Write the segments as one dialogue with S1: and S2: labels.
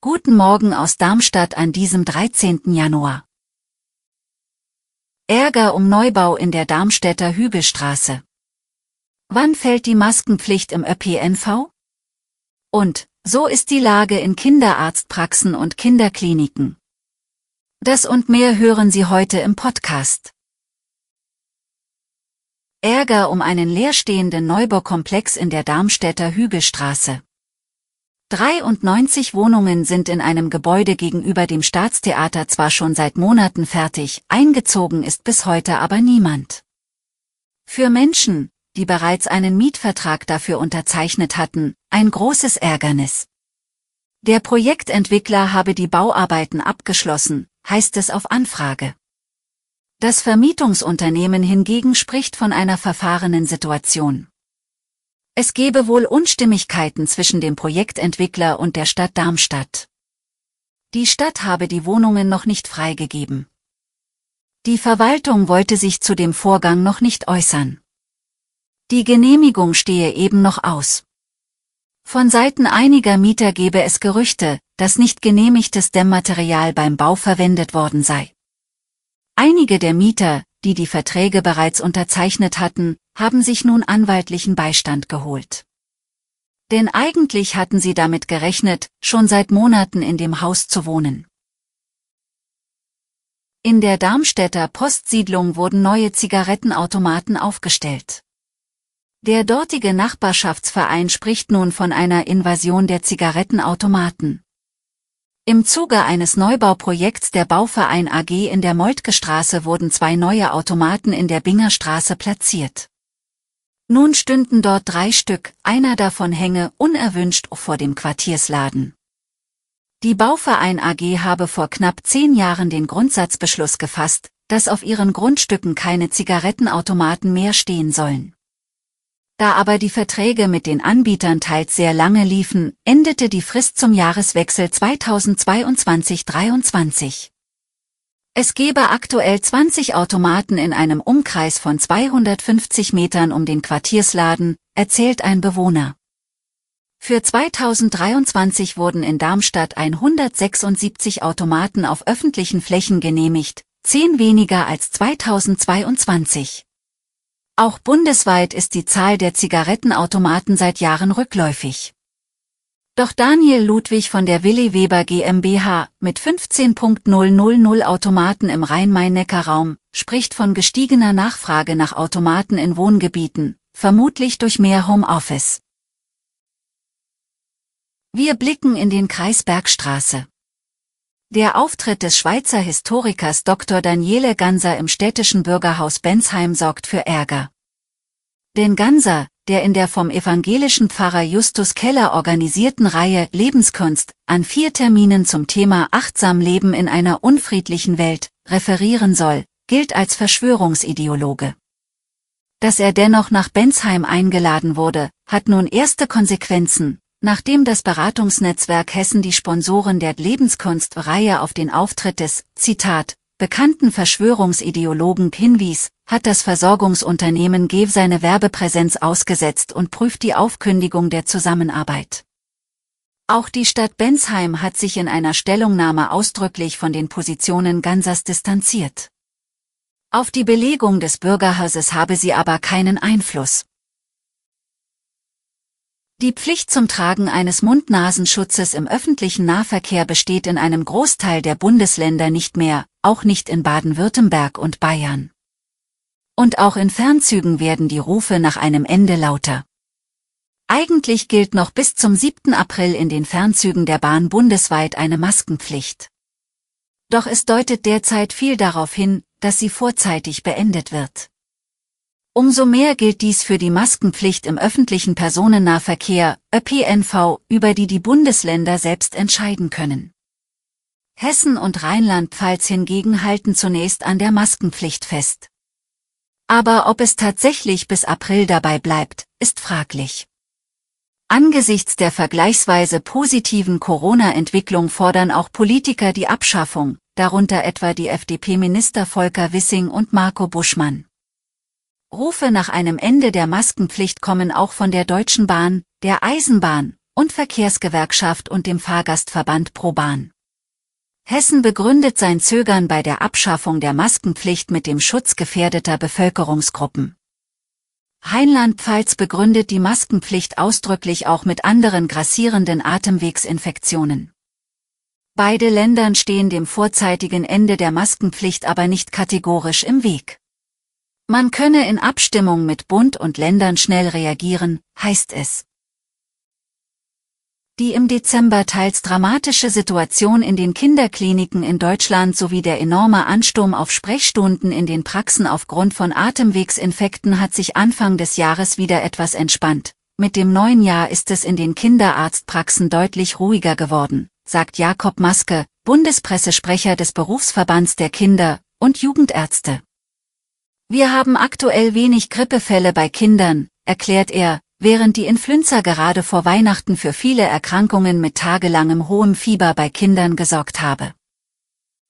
S1: Guten Morgen aus Darmstadt an diesem 13. Januar. Ärger um Neubau in der Darmstädter Hügelstraße. Wann fällt die Maskenpflicht im ÖPNV? Und, so ist die Lage in Kinderarztpraxen und Kinderkliniken. Das und mehr hören Sie heute im Podcast. Ärger um einen leerstehenden Neubaukomplex in der Darmstädter Hügelstraße. 93 Wohnungen sind in einem Gebäude gegenüber dem Staatstheater zwar schon seit Monaten fertig, eingezogen ist bis heute aber niemand. Für Menschen, die bereits einen Mietvertrag dafür unterzeichnet hatten, ein großes Ärgernis. Der Projektentwickler habe die Bauarbeiten abgeschlossen, heißt es auf Anfrage. Das Vermietungsunternehmen hingegen spricht von einer verfahrenen Situation. Es gebe wohl Unstimmigkeiten zwischen dem Projektentwickler und der Stadt Darmstadt. Die Stadt habe die Wohnungen noch nicht freigegeben. Die Verwaltung wollte sich zu dem Vorgang noch nicht äußern. Die Genehmigung stehe eben noch aus. Von Seiten einiger Mieter gebe es Gerüchte, dass nicht genehmigtes Dämmmaterial beim Bau verwendet worden sei. Einige der Mieter, die die Verträge bereits unterzeichnet hatten, haben sich nun anwaltlichen Beistand geholt. Denn eigentlich hatten sie damit gerechnet, schon seit Monaten in dem Haus zu wohnen. In der Darmstädter Postsiedlung wurden neue Zigarettenautomaten aufgestellt. Der dortige Nachbarschaftsverein spricht nun von einer Invasion der Zigarettenautomaten. Im Zuge eines Neubauprojekts der Bauverein AG in der Moltke Straße wurden zwei neue Automaten in der Binger Straße platziert. Nun stünden dort drei Stück, einer davon hänge unerwünscht vor dem Quartiersladen. Die Bauverein AG habe vor knapp zehn Jahren den Grundsatzbeschluss gefasst, dass auf ihren Grundstücken keine Zigarettenautomaten mehr stehen sollen. Da aber die Verträge mit den Anbietern teils sehr lange liefen, endete die Frist zum Jahreswechsel 2022-23. Es gebe aktuell 20 Automaten in einem Umkreis von 250 Metern um den Quartiersladen, erzählt ein Bewohner. Für 2023 wurden in Darmstadt 176 Automaten auf öffentlichen Flächen genehmigt, 10 weniger als 2022. Auch bundesweit ist die Zahl der Zigarettenautomaten seit Jahren rückläufig. Doch Daniel Ludwig von der Willi Weber GmbH mit 15.000 Automaten im Rhein-Main-Neckar-Raum spricht von gestiegener Nachfrage nach Automaten in Wohngebieten, vermutlich durch mehr Homeoffice. Wir blicken in den Kreis Bergstraße. Der Auftritt des Schweizer Historikers Dr. Daniele Ganser im städtischen Bürgerhaus Bensheim sorgt für Ärger. Denn Ganser, der in der vom evangelischen Pfarrer Justus Keller organisierten Reihe Lebenskunst an vier Terminen zum Thema Achtsam Leben in einer unfriedlichen Welt referieren soll, gilt als Verschwörungsideologe. Dass er dennoch nach Bensheim eingeladen wurde, hat nun erste Konsequenzen, Nachdem das Beratungsnetzwerk Hessen die Sponsoren der Lebenskunst-Reihe auf den Auftritt des, Zitat, bekannten Verschwörungsideologen hinwies, hat das Versorgungsunternehmen GEW seine Werbepräsenz ausgesetzt und prüft die Aufkündigung der Zusammenarbeit. Auch die Stadt Bensheim hat sich in einer Stellungnahme ausdrücklich von den Positionen Gansers distanziert. Auf die Belegung des Bürgerhauses habe sie aber keinen Einfluss. Die Pflicht zum Tragen eines Mund-Nasenschutzes im öffentlichen Nahverkehr besteht in einem Großteil der Bundesländer nicht mehr, auch nicht in Baden-Württemberg und Bayern. Und auch in Fernzügen werden die Rufe nach einem Ende lauter. Eigentlich gilt noch bis zum 7. April in den Fernzügen der Bahn bundesweit eine Maskenpflicht. Doch es deutet derzeit viel darauf hin, dass sie vorzeitig beendet wird. Umso mehr gilt dies für die Maskenpflicht im öffentlichen Personennahverkehr, ÖPNV, über die die Bundesländer selbst entscheiden können. Hessen und Rheinland-Pfalz hingegen halten zunächst an der Maskenpflicht fest. Aber ob es tatsächlich bis April dabei bleibt, ist fraglich. Angesichts der vergleichsweise positiven Corona-Entwicklung fordern auch Politiker die Abschaffung, darunter etwa die FDP-Minister Volker Wissing und Marco Buschmann. Rufe nach einem Ende der Maskenpflicht kommen auch von der Deutschen Bahn, der Eisenbahn und Verkehrsgewerkschaft und dem Fahrgastverband ProBahn. Hessen begründet sein Zögern bei der Abschaffung der Maskenpflicht mit dem Schutz gefährdeter Bevölkerungsgruppen. Rheinland-Pfalz begründet die Maskenpflicht ausdrücklich auch mit anderen grassierenden Atemwegsinfektionen. Beide Ländern stehen dem vorzeitigen Ende der Maskenpflicht aber nicht kategorisch im Weg. Man könne in Abstimmung mit Bund und Ländern schnell reagieren, heißt es. Die im Dezember teils dramatische Situation in den Kinderkliniken in Deutschland sowie der enorme Ansturm auf Sprechstunden in den Praxen aufgrund von Atemwegsinfekten hat sich Anfang des Jahres wieder etwas entspannt. Mit dem neuen Jahr ist es in den Kinderarztpraxen deutlich ruhiger geworden, sagt Jakob Maske, Bundespressesprecher des Berufsverbands der Kinder- und Jugendärzte. Wir haben aktuell wenig Grippefälle bei Kindern, erklärt er, während die Influenza gerade vor Weihnachten für viele Erkrankungen mit tagelangem hohem Fieber bei Kindern gesorgt habe.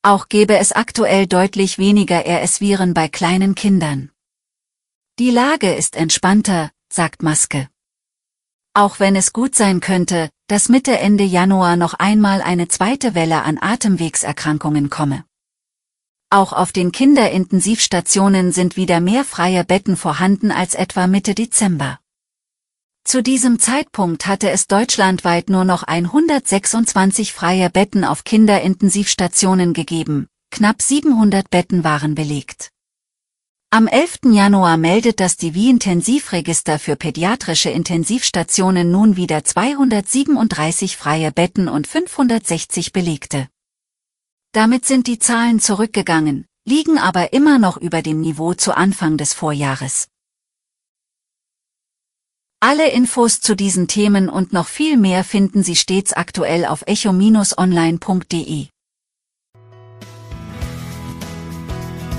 S1: Auch gebe es aktuell deutlich weniger RS-Viren bei kleinen Kindern. Die Lage ist entspannter, sagt Maske. Auch wenn es gut sein könnte, dass Mitte Ende Januar noch einmal eine zweite Welle an Atemwegserkrankungen komme. Auch auf den Kinderintensivstationen sind wieder mehr freie Betten vorhanden als etwa Mitte Dezember. Zu diesem Zeitpunkt hatte es deutschlandweit nur noch 126 freie Betten auf Kinderintensivstationen gegeben, knapp 700 Betten waren belegt. Am 11. Januar meldet das Divi-Intensivregister für pädiatrische Intensivstationen nun wieder 237 freie Betten und 560 belegte. Damit sind die Zahlen zurückgegangen, liegen aber immer noch über dem Niveau zu Anfang des Vorjahres. Alle Infos zu diesen Themen und noch viel mehr finden Sie stets aktuell auf echo-online.de.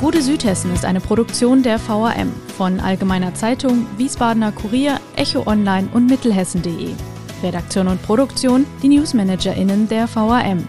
S2: Gute Südhessen ist eine Produktion der VAM von Allgemeiner Zeitung, Wiesbadener Kurier, Echo Online und Mittelhessen.de. Redaktion und Produktion die NewsmanagerInnen der VAM.